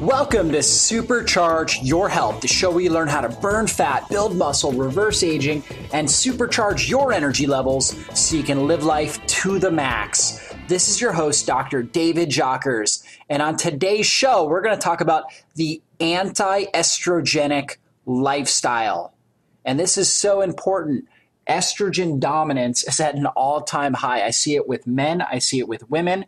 Welcome to Supercharge Your Health, the show where you learn how to burn fat, build muscle, reverse aging, and supercharge your energy levels so you can live life to the max. This is your host, Dr. David Jockers. And on today's show, we're going to talk about the anti estrogenic lifestyle. And this is so important estrogen dominance is at an all time high. I see it with men, I see it with women.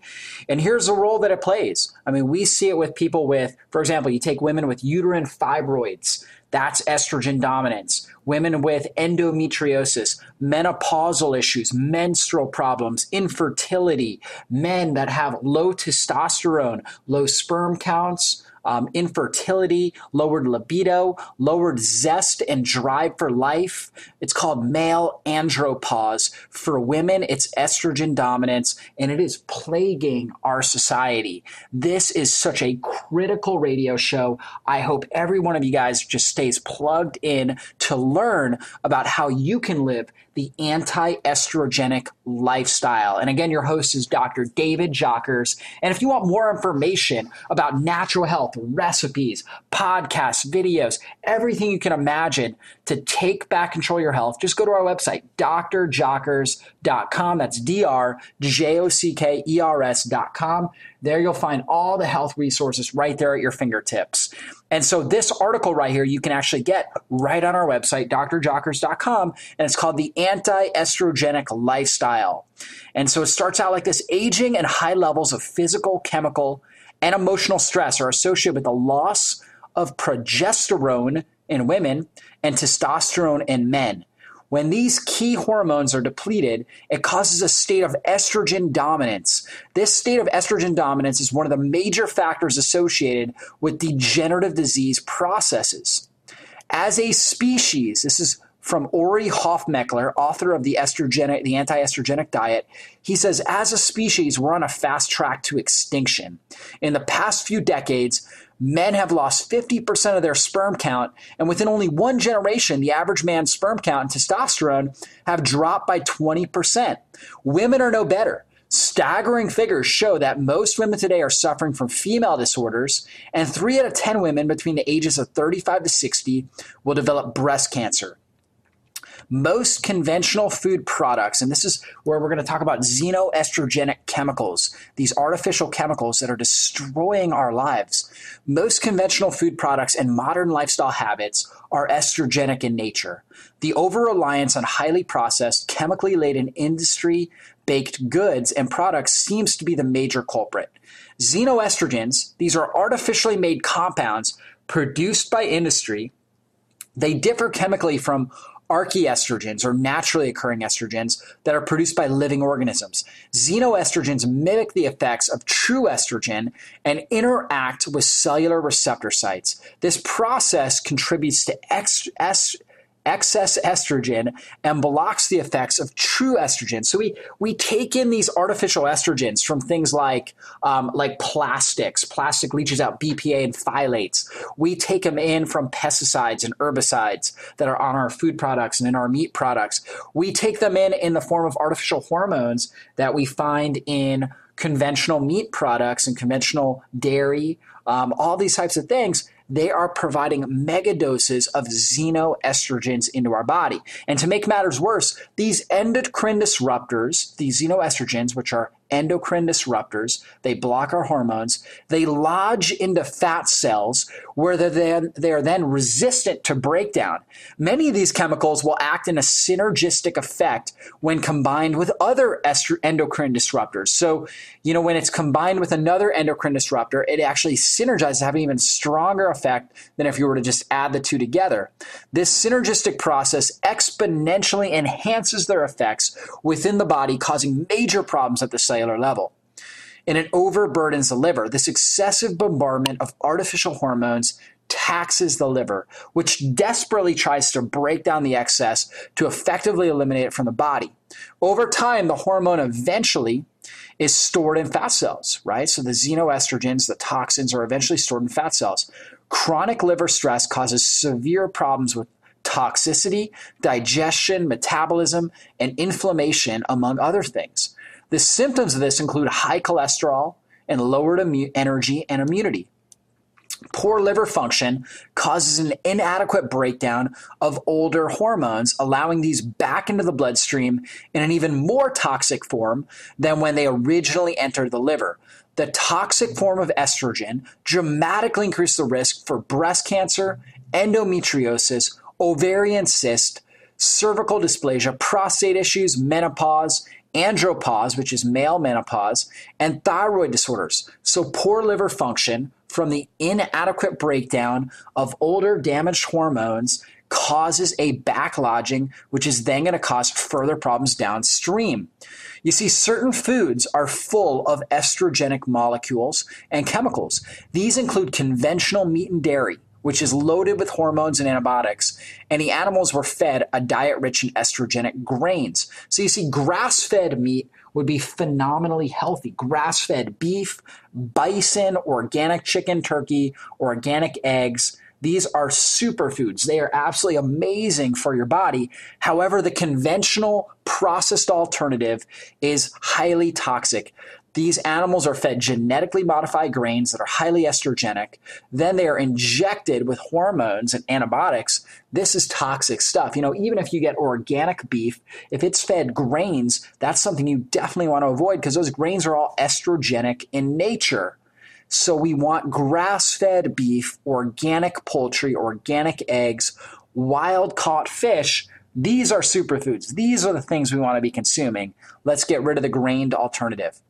And here's the role that it plays. I mean, we see it with people with, for example, you take women with uterine fibroids, that's estrogen dominance. Women with endometriosis, menopausal issues, menstrual problems, infertility, men that have low testosterone, low sperm counts, um, infertility, lowered libido, lowered zest and drive for life. It's called male andropause. For women, it's estrogen dominance, and it is plaguing our society. This is such a critical radio show. I hope every one of you guys just stays plugged in to learn about how you can live the anti estrogenic lifestyle. And again, your host is Dr. David Jockers. And if you want more information about natural health, recipes, podcasts, videos, everything you can imagine to take back control of your health, just go to our website, drjockers.com. That's D R J O C K E R S.com. There you'll find all the health resources right there at your fingertips. And so this article right here, you can actually get right on our website, drjockers.com, and it's called The Anti-Estrogenic Lifestyle. And so it starts out like this aging and high levels of physical, chemical, and emotional stress are associated with the loss of progesterone in women and testosterone in men. When these key hormones are depleted, it causes a state of estrogen dominance. This state of estrogen dominance is one of the major factors associated with degenerative disease processes. As a species, this is from Ori Hofmekler, author of the estrogenic, the anti-estrogenic diet. He says, as a species, we're on a fast track to extinction. In the past few decades, men have lost 50% of their sperm count, and within only one generation, the average man's sperm count and testosterone have dropped by 20%. Women are no better. Staggering figures show that most women today are suffering from female disorders, and three out of 10 women between the ages of 35 to 60 will develop breast cancer most conventional food products, and this is where we're going to talk about xenoestrogenic chemicals, these artificial chemicals that are destroying our lives. Most conventional food products and modern lifestyle habits are estrogenic in nature. The over reliance on highly processed, chemically laden industry baked goods and products seems to be the major culprit. Xenoestrogens, these are artificially made compounds produced by industry. They differ chemically from archaeestrogens or naturally occurring estrogens that are produced by living organisms. Xenoestrogens mimic the effects of true estrogen and interact with cellular receptor sites. This process contributes to ex- excess estrogen and blocks the effects of true estrogen. So we we take in these artificial estrogens from things like um, like plastics. Plastic leaches out BPA and phthalates. We take them in from pesticides and herbicides that are on our food products and in our meat products. We take them in in the form of artificial hormones that we find in conventional meat products and conventional dairy. Um, all these types of things they are providing mega doses of xenoestrogens into our body. And to make matters worse, these endocrine disruptors, these xenoestrogens, which are endocrine disruptors. They block our hormones. They lodge into fat cells where they're then, they are then resistant to breakdown. Many of these chemicals will act in a synergistic effect when combined with other estro- endocrine disruptors. So, you know, when it's combined with another endocrine disruptor, it actually synergizes, having even stronger effect than if you were to just add the two together. This synergistic process exponentially enhances their effects within the body, causing major problems at the cellular cellular level. And it overburdens the liver. This excessive bombardment of artificial hormones taxes the liver, which desperately tries to break down the excess to effectively eliminate it from the body. Over time, the hormone eventually is stored in fat cells, right? So the xenoestrogens, the toxins, are eventually stored in fat cells. Chronic liver stress causes severe problems with toxicity, digestion, metabolism, and inflammation, among other things. The symptoms of this include high cholesterol and lowered immu- energy and immunity. Poor liver function causes an inadequate breakdown of older hormones, allowing these back into the bloodstream in an even more toxic form than when they originally entered the liver. The toxic form of estrogen dramatically increases the risk for breast cancer, endometriosis, ovarian cyst, cervical dysplasia, prostate issues, menopause, andropause, which is male menopause, and thyroid disorders. So, poor liver function from the inadequate breakdown of older damaged hormones causes a backlodging, which is then going to cause further problems downstream. You see, certain foods are full of estrogenic molecules and chemicals. These include conventional meat and dairy, which is loaded with hormones and antibiotics, and the animals were fed a diet rich in estrogenic grains. So you see, grass fed meat would be phenomenally healthy. Grass fed beef, bison, organic chicken, turkey, organic eggs. These are superfoods. They are absolutely amazing for your body. However, the conventional processed alternative is highly toxic. These animals are fed genetically modified grains that are highly estrogenic. Then they are injected with hormones and antibiotics. This is toxic stuff. You know, even if you get organic beef, if it's fed grains, that's something you definitely want to avoid because those grains are all estrogenic in nature. So we want grass fed beef, organic poultry, organic eggs, wild caught fish. These are superfoods. These are the things we want to be consuming. Let's get rid of the grained alternative.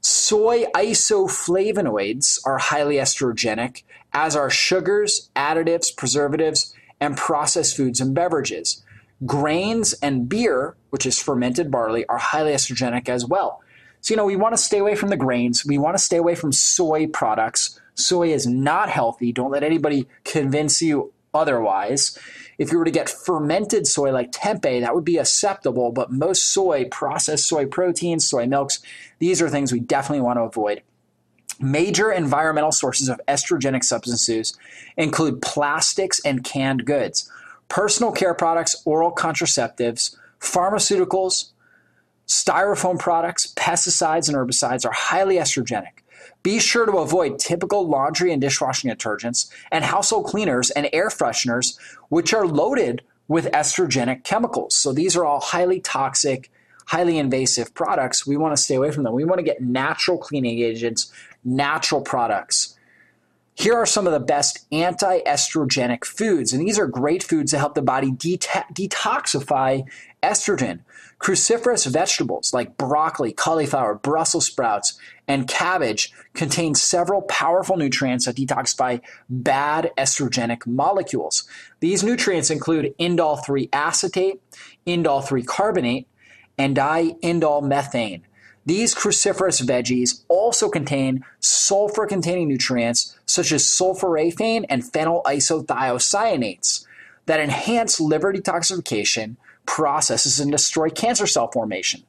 Soy isoflavonoids are highly estrogenic, as are sugars, additives, preservatives, and processed foods and beverages. Grains and beer, which is fermented barley, are highly estrogenic as well. So, you know, we want to stay away from the grains. We want to stay away from soy products. Soy is not healthy. Don't let anybody convince you otherwise. If you were to get fermented soy like tempeh, that would be acceptable, but most soy, processed soy proteins, soy milks, these are things we definitely want to avoid. Major environmental sources of estrogenic substances include plastics and canned goods, personal care products, oral contraceptives, pharmaceuticals, styrofoam products, pesticides, and herbicides are highly estrogenic. Be sure to avoid typical laundry and dishwashing detergents and household cleaners and air fresheners, which are loaded with estrogenic chemicals. So these are all highly toxic, highly invasive products. We want to stay away from them. We want to get natural cleaning agents, natural products. Here are some of the best anti estrogenic foods, and these are great foods to help the body detoxify estrogen. Cruciferous vegetables like broccoli, cauliflower, Brussels sprouts, and cabbage contain several powerful nutrients that detoxify bad estrogenic molecules. These nutrients include indole 3 acetate, indole 3 carbinol, and diindole methane. These cruciferous veggies also contain sulfur containing nutrients such as sulforaphane and phenyl isothiocyanates that enhance liver detoxification processes and destroy cancer cell formation.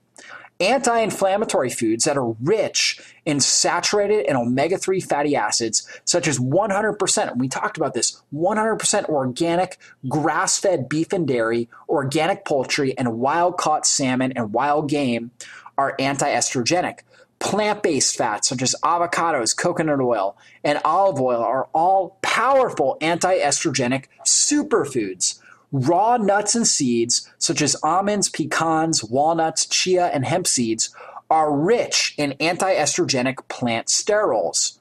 Anti inflammatory foods that are rich in saturated and omega 3 fatty acids, such as 100%, we talked about this 100% organic grass fed beef and dairy, organic poultry, and wild caught salmon and wild game, are anti estrogenic. Plant based fats such as avocados, coconut oil, and olive oil are all powerful anti estrogenic superfoods. Raw nuts and seeds, such as almonds, pecans, walnuts, chia, and hemp seeds, are rich in anti estrogenic plant sterols.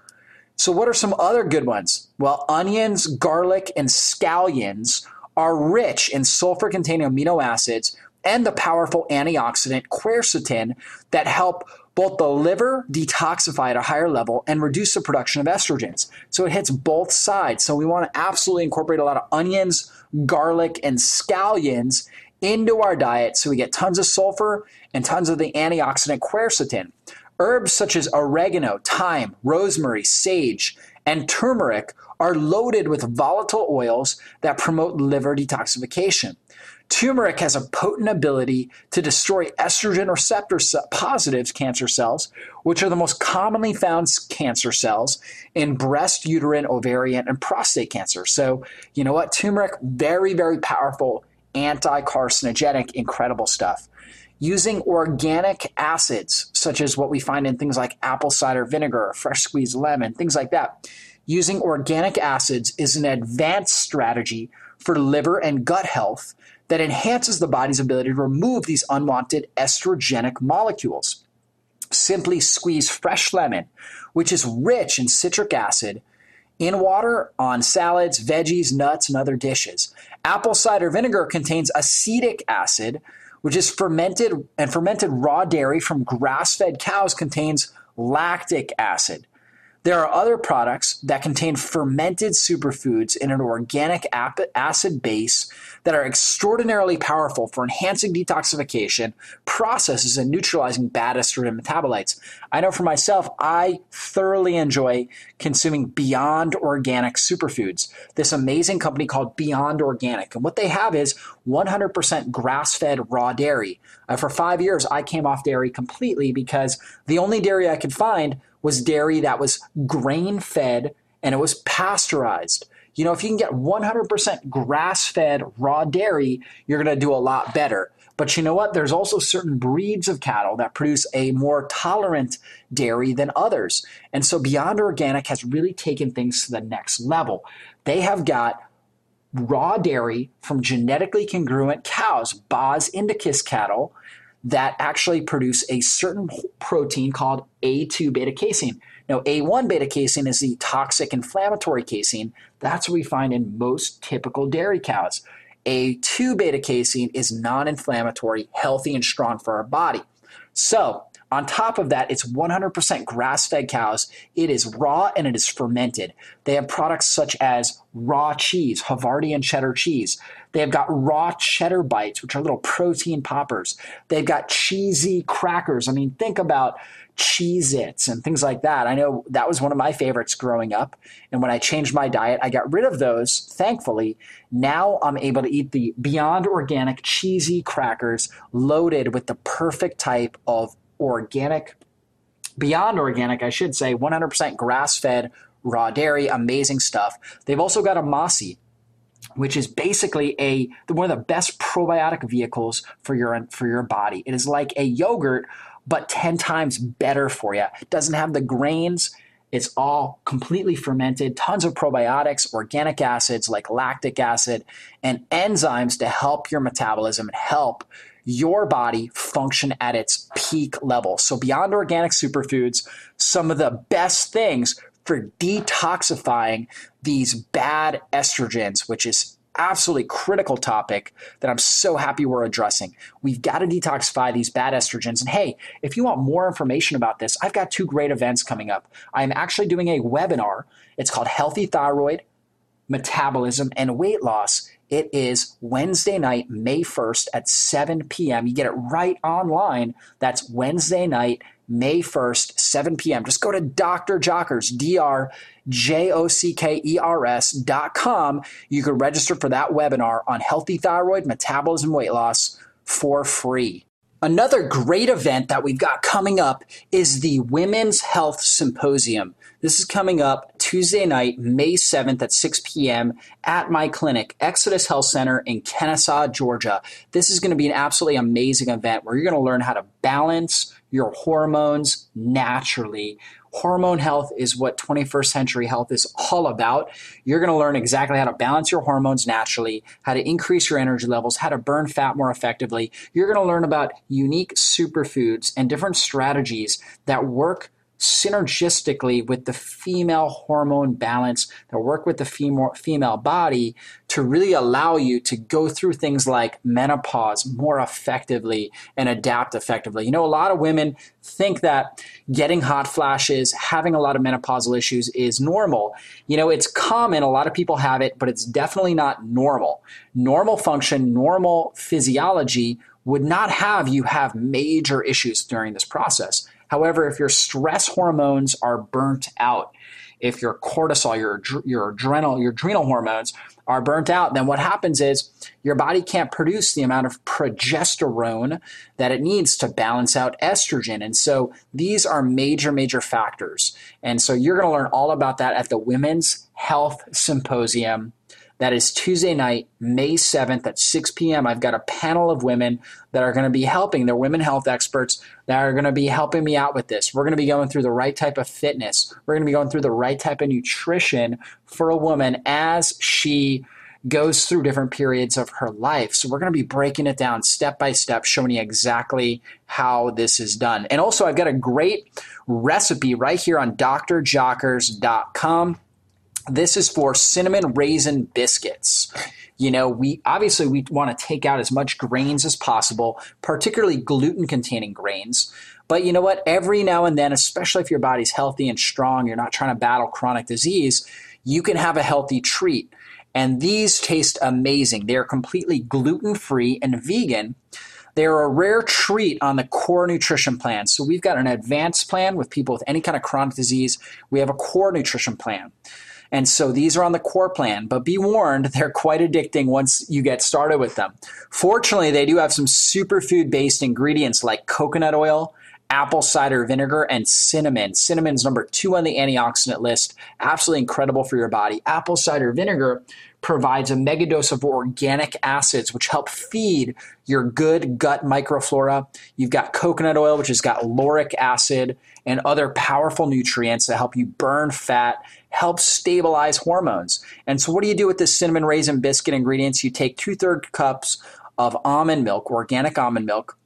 So, what are some other good ones? Well, onions, garlic, and scallions are rich in sulfur containing amino acids and the powerful antioxidant quercetin that help both the liver detoxify at a higher level and reduce the production of estrogens. So it hits both sides. So we want to absolutely incorporate a lot of onions, garlic, and scallions into our diet so we get tons of sulfur and tons of the antioxidant quercetin. Herbs such as oregano, thyme, rosemary, sage, and turmeric are loaded with volatile oils that promote liver detoxification. Turmeric has a potent ability to destroy estrogen receptor positive cancer cells, which are the most commonly found cancer cells in breast, uterine, ovarian, and prostate cancer. So, you know what? Turmeric, very, very powerful anti carcinogenic, incredible stuff. using organic acids, such as what we find in things like apple cider vinegar, fresh squeezed lemon, things like that. Using organic acids is an advanced strategy for liver and gut health that enhances the body's ability to remove these unwanted estrogenic molecules. Simply squeeze fresh lemon, which is rich in citric acid, in water on salads, veggies, nuts, and other dishes. Apple cider vinegar contains acetic acid, which is fermented and fermented raw dairy from grass-fed cows contains lactic acid. There are other products that contain fermented superfoods in an organic acid base that are extraordinarily powerful for enhancing detoxification processes and neutralizing bad estrogen metabolites. I know for myself, I thoroughly enjoy consuming Beyond Organic superfoods, this amazing company called Beyond Organic. And what they have is 100% grass fed raw dairy. Uh, for five years, I came off dairy completely because the only dairy I could find was dairy that was grain fed and it was pasteurized. You know, if you can get 100% grass fed raw dairy, you're going to do a lot better. But you know what? There's also certain breeds of cattle that produce a more tolerant dairy than others. And so Beyond Organic has really taken things to the next level. They have got raw dairy from genetically congruent cows, Bos indicus cattle, that actually produce a certain protein called A2 beta casein. Now, A1 beta casein is the toxic inflammatory casein. That's what we find in most typical dairy cows. A2 beta casein is non inflammatory, healthy, and strong for our body. So, on top of that, it's 100% grass fed cows. It is raw and it is fermented. They have products such as raw cheese, Havarti and cheddar cheese. They have got raw cheddar bites, which are little protein poppers. They've got cheesy crackers. I mean, think about Cheez Its and things like that. I know that was one of my favorites growing up. And when I changed my diet, I got rid of those, thankfully. Now I'm able to eat the Beyond Organic cheesy crackers loaded with the perfect type of organic, beyond organic, I should say, 100% grass fed raw dairy, amazing stuff. They've also got amasi, which is basically a one of the best probiotic vehicles for your for your body. It is like a yogurt, but 10 times better for you. It doesn't have the grains. It's all completely fermented, tons of probiotics, organic acids like lactic acid, and enzymes to help your metabolism and help your body function at its peak level. So, beyond organic superfoods, some of the best things for detoxifying these bad estrogens, which is absolutely critical topic that I'm so happy we're addressing. We've got to detoxify these bad estrogens. And hey, if you want more information about this, I've got two great events coming up. I'm actually doing a webinar. It's called Healthy Thyroid, Metabolism, and Weight Loss. It is Wednesday night, May 1st at 7 p.m. You get it right online. That's Wednesday night, May 1st, 7 p.m. Just go to Dr. Jockers, D R J O C K E R S dot com. You can register for that webinar on healthy thyroid, metabolism, weight loss for free. Another great event that we've got coming up is the Women's Health Symposium. This is coming up Tuesday night, May 7th at 6 p.m. at my clinic, Exodus Health Center in Kennesaw, Georgia. This is going to be an absolutely amazing event where you're going to learn how to balance your hormones naturally hormone health is what 21st century health is all about. You're going to learn exactly how to balance your hormones naturally, how to increase your energy levels, how to burn fat more effectively. You're going to learn about unique superfoods and different strategies that work synergistically with the female hormone balance that work with the female female body to really allow you to go through things like menopause more effectively and adapt effectively. You know, a lot of women think that getting hot flashes, having a lot of menopausal issues is normal. You know, it's common, a lot of people have it, but it's definitely not normal. Normal function, normal physiology would not have you have major issues during this process. However, if your stress hormones are burnt out, if your cortisol, your your adrenal, your adrenal hormones are burnt out, then what happens is your body can't produce the amount of progesterone that it needs to balance out estrogen. And so these are major, major factors. And so you're going to learn all about that at the Women's Health Symposium That is Tuesday night, May 7th at 6 p.m. I've got a panel of women that are going to be helping. They're women health experts that are going to be helping me out with this. We're going to be going through the right type of fitness. We're going to be going through the right type of nutrition for a woman as she goes through different periods of her life. So we're going to be breaking it down step by step, showing you exactly how this is done. And also, I've got a great recipe right here on drjockers.com this is for cinnamon raisin biscuits. You know, we obviously we want to take out as much grains as possible, particularly gluten containing grains. But you know what? Every now and then, especially if your body's healthy and strong, you're not trying to battle chronic disease, you can have a healthy treat. And these taste amazing. They are completely gluten free and vegan. They're a rare treat on the core nutrition plan. So we've got an advanced plan with people with any kind of chronic disease. We have a core nutrition plan. And so these are on the core plan, but be warned, they're quite addicting once you get started with them. Fortunately, they do have some superfood based ingredients like coconut oil, apple cider vinegar, and cinnamon. Cinnamon's number two on the antioxidant list. Absolutely incredible for your body. Apple cider vinegar provides a megadose of organic acids, which help feed your good gut microflora. You've got coconut oil, which has got lauric acid and other powerful nutrients that help you burn fat, help stabilize hormones. And so, what do you do with this cinnamon raisin biscuit ingredients? You take two third cups of almond milk, organic almond milk,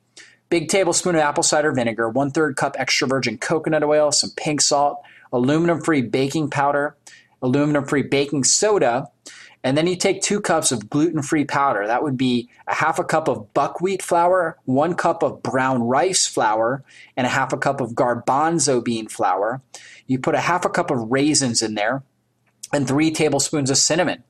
big tablespoon of apple cider vinegar, one third cup extra virgin coconut oil, some pink salt, aluminum free baking powder, aluminum free baking soda, and then you take two cups of gluten free powder. That would be a half a cup of buckwheat flour, one cup of brown rice flour, and a half a cup of garbanzo bean flour. You put a half a cup of raisins in there and three tablespoons of cinnamon.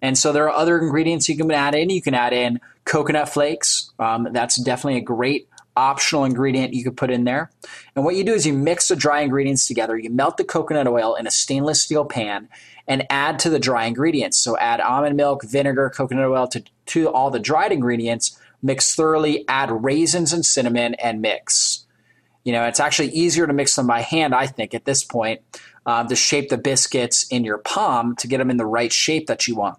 And so there are other ingredients you can add in. You can add in coconut flakes. Um, that's definitely a great optional ingredient you could put in there. And what you do is you mix the dry ingredients together. You melt the coconut oil in a stainless steel pan and add to the dry ingredients. So add almond milk, vinegar, coconut oil to, to all the dried ingredients, mix thoroughly, add raisins and cinnamon, and mix. You know, it's actually easier to mix them by hand, I think, at this point, um, to shape the biscuits in your palm to get them in the right shape that you want.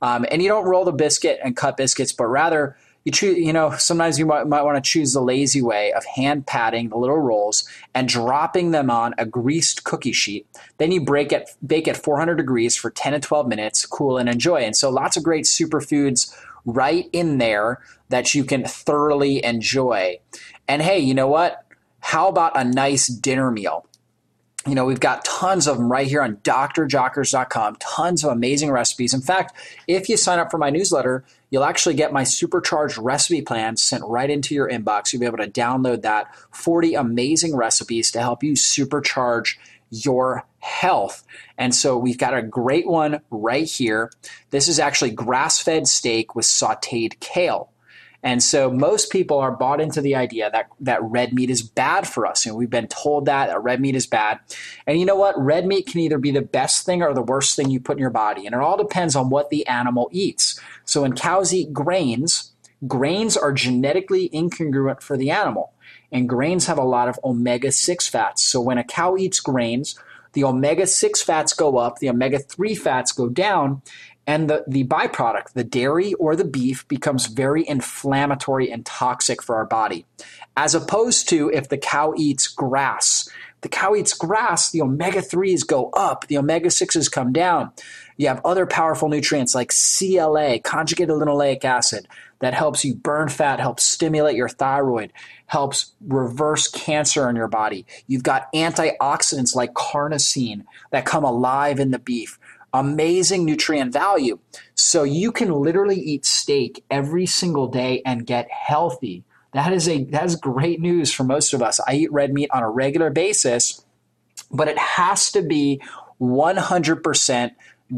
Um, and you don't roll the biscuit and cut biscuits, but rather you choose, you know, sometimes you might, might want to choose the lazy way of hand patting the little rolls and dropping them on a greased cookie sheet. Then you break it, bake at 400 degrees for 10 to 12 minutes, cool and enjoy. And so lots of great superfoods right in there that you can thoroughly enjoy. And hey, you know what? How about a nice dinner meal? you know, we've got tons of them right here on drjockers.com, tons of amazing recipes. In fact, if you sign up for my newsletter, you'll actually get my supercharged recipe plan sent right into your inbox. You'll be able to download that 40 amazing recipes to help you supercharge your health. And so we've got a great one right here. This is actually grass fed steak with sauteed kale. And so most people are bought into the idea that, that red meat is bad for us. Know, we've been told that, that red meat is bad. And you know what? Red meat can either be the best thing or the worst thing you put in your body. And it all depends on what the animal eats. So when cows eat grains, grains are genetically incongruent for the animal. And grains have a lot of omega 6 fats. So when a cow eats grains, the omega 6 fats go up, the omega 3 fats go down, and the, the byproduct, the dairy or the beef, becomes very inflammatory and toxic for our body. As opposed to if the cow eats grass. the cow eats grass, the omega 3s go up, the omega 6s come down. You have other powerful nutrients like CLA, conjugated linoleic acid, that helps you burn fat, helps stimulate your thyroid, helps reverse cancer in your body. You've got antioxidants like carnosine that come alive in the beef amazing nutrient value. So you can literally eat steak every single day and get healthy. That is a that is great news for most of us. I eat red meat on a regular basis, but it has to be 100%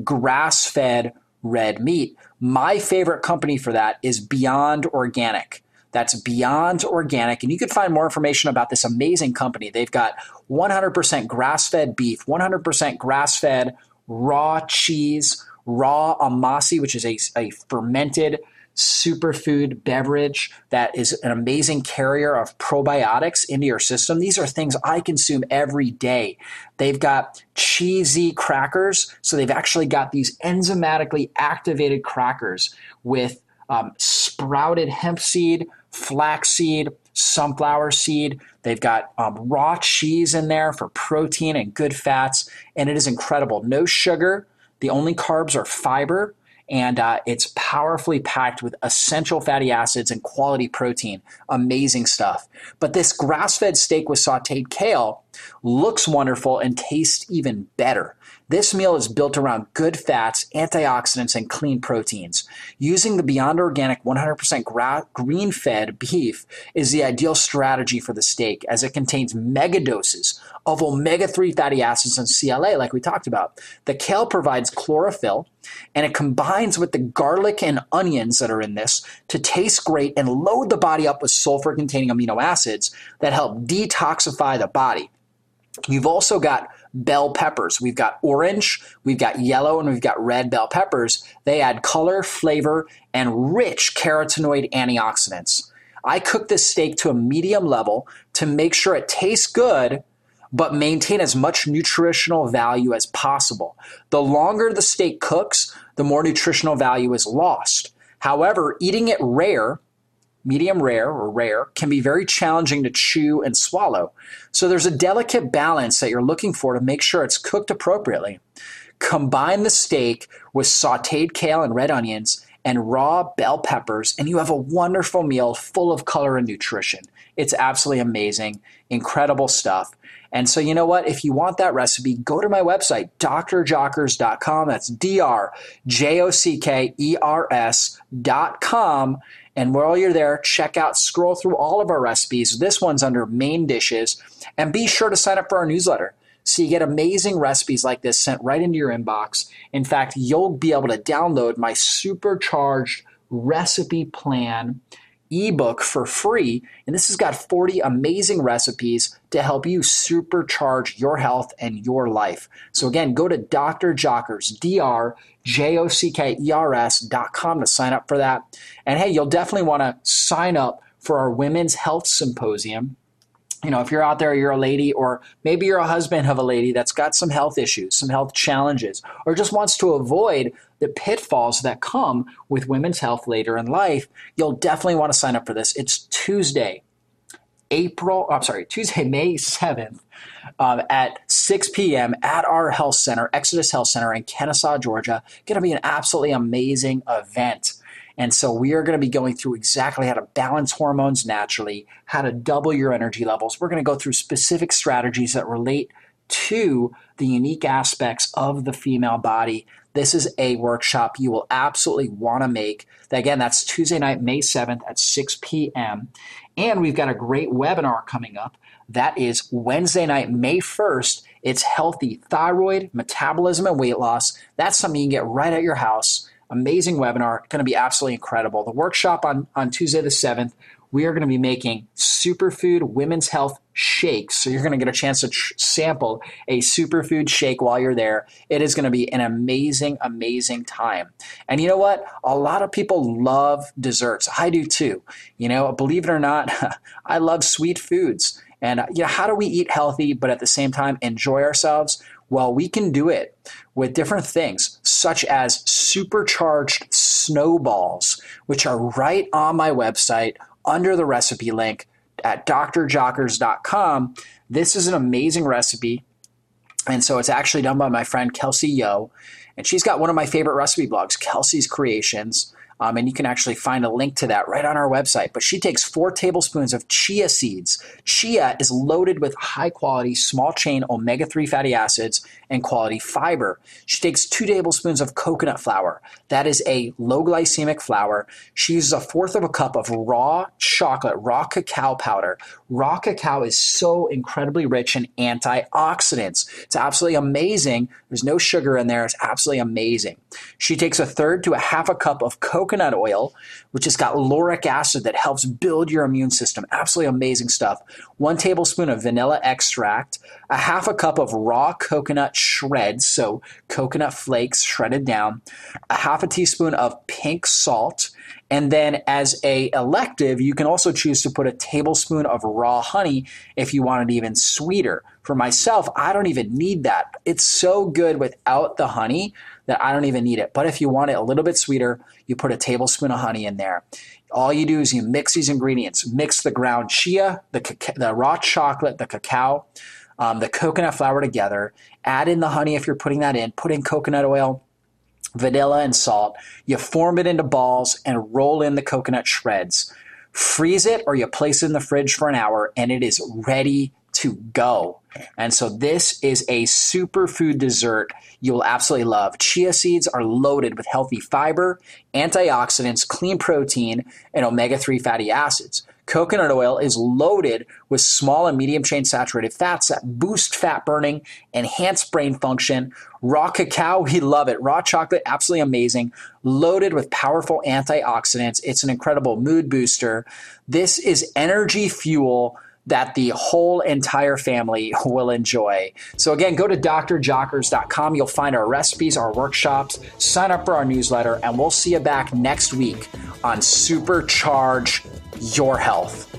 grass-fed red meat. My favorite company for that is Beyond Organic. That's Beyond Organic. And you can find more information about this amazing company. They've got 100% grass fed beef, 100% grass fed raw cheese, raw amasi, which is a, a fermented superfood beverage that is an amazing carrier of probiotics into your system. These are things I consume every day. They've got cheesy crackers. So they've actually got these enzymatically activated crackers with um, sprouted hemp seed, flaxseed, sunflower seed. They've got um, raw cheese in there for protein and good fats, and it is incredible. No sugar. The only carbs are fiber, and uh, it's powerfully packed with essential fatty acids and quality protein. Amazing stuff. But this grass fed steak with sauteed kale looks wonderful and tastes even better. This meal is built around good fats, antioxidants, and clean proteins. Using the Beyond Organic 100% gra- green fed beef is the ideal strategy for the steak as it contains mega doses of omega 3 fatty acids and CLA, like we talked about. The kale provides chlorophyll and it combines with the garlic and onions that are in this to taste great and load the body up with sulfur containing amino acids that help detoxify the body. You've also got bell peppers. We've got orange, we've got yellow, and we've got red bell peppers. They add color, flavor, and rich carotenoid antioxidants. I cook this steak to a medium level to make sure it tastes good, but maintain as much nutritional value as possible. The longer the steak cooks, the more nutritional value is lost. However, eating it rare medium rare or rare, can be very challenging to chew and swallow. So there's a delicate balance that you're looking for to make sure it's cooked appropriately. Combine the steak with sauteed kale and red onions and raw bell peppers, and you have a wonderful meal full of color and nutrition. It's absolutely amazing, incredible stuff. And so, you know what? If you want that recipe, go to my website, drjockers.com. That's D R J O C K E R S.com. And while you're there, check out, scroll through all of our recipes. This one's under main dishes. And be sure to sign up for our newsletter. So you get amazing recipes like this sent right into your inbox. In fact, you'll be able to download my supercharged recipe plan ebook for free. And this has got 40 amazing recipes to help you supercharge your health and your life. So again, go to Dr. Jockers, D-R J-O-C-K-E-R-S dot com to sign up for that. And hey, you'll definitely want to sign up for our Women's Health Symposium. You know, if you're out there, you're a lady, or maybe you're a husband of a lady that's got some health issues, some health challenges, or just wants to avoid the pitfalls that come with women's health later in life, you'll definitely want to sign up for this. It's Tuesday, April, I'm sorry, Tuesday, May 7th um, at 6 p.m. at our health center, Exodus Health Center in Kennesaw, Georgia. Going to be an absolutely amazing event. And so we are going to be going through exactly how to balance hormones naturally, how to double your energy levels. We're going to go through specific strategies that relate to the unique aspects of the female body. This is a workshop you will absolutely want to make. Again, that's Tuesday night, May 7th at 6 p.m. And we've got a great webinar coming up that is Wednesday night, May 1st. It's healthy thyroid, metabolism, and weight loss. That's something you can get right at your house. Amazing webinar, going to be absolutely incredible. The workshop on, on Tuesday the 7th, we are going to be making superfood women's health shakes. So you're going to get a chance to tr- sample a superfood shake while you're there. It is going to be an amazing, amazing time. And you know what? A lot of people love desserts. I do too. You know, believe it or not, I love sweet foods. And you know, how do we eat healthy but at the same time enjoy ourselves? Well, we can do it with different things, such as supercharged snowballs, which are right on my website under the recipe link at drjockers.com. This is an amazing recipe. And so it's actually done by my friend Kelsey Yo. And she's got one of my favorite recipe blogs, Kelsey's Creations. Um, and you can actually find a link to that right on our website. But she takes four tablespoons of chia seeds. Chia is loaded with high quality, small chain omega 3 fatty acids and quality fiber. She takes two tablespoons of coconut flour. That is a low glycemic flour. She uses a fourth of a cup of raw chocolate, raw cacao powder. Raw cacao is so incredibly rich in antioxidants. It's absolutely amazing. There's no sugar in there. It's absolutely amazing. She takes a third to a half a cup of coconut oil, which has got lauric acid that helps build your immune system. Absolutely amazing stuff. One tablespoon of vanilla extract, a half a cup of raw coconut shreds, so coconut flakes shredded down, a half a teaspoon of pink salt, And then as a elective, you can also choose to put a tablespoon of raw honey if you want it even sweeter. For myself, I don't even need that. It's so good without the honey that I don't even need it. But if you want it a little bit sweeter, you put a tablespoon of honey in there. All you do is you mix these ingredients, mix the ground chia, the, the raw chocolate, the cacao, um, the coconut flour together, add in the honey if you're putting that in, put in coconut oil, vanilla, and salt. You form it into balls and roll in the coconut shreds. Freeze it or you place it in the fridge for an hour and it is ready to go. And so this is a superfood dessert you will absolutely love. Chia seeds are loaded with healthy fiber, antioxidants, clean protein, and omega 3 fatty acids. Coconut oil is loaded with small and medium chain saturated fats that boost fat burning, enhance brain function. Raw cacao, we love it. Raw chocolate, absolutely amazing. Loaded with powerful antioxidants. It's an incredible mood booster. This is energy fuel that the whole entire family will enjoy. So, again, go to drjockers.com. You'll find our recipes, our workshops, sign up for our newsletter, and we'll see you back next week on Supercharge Your Health.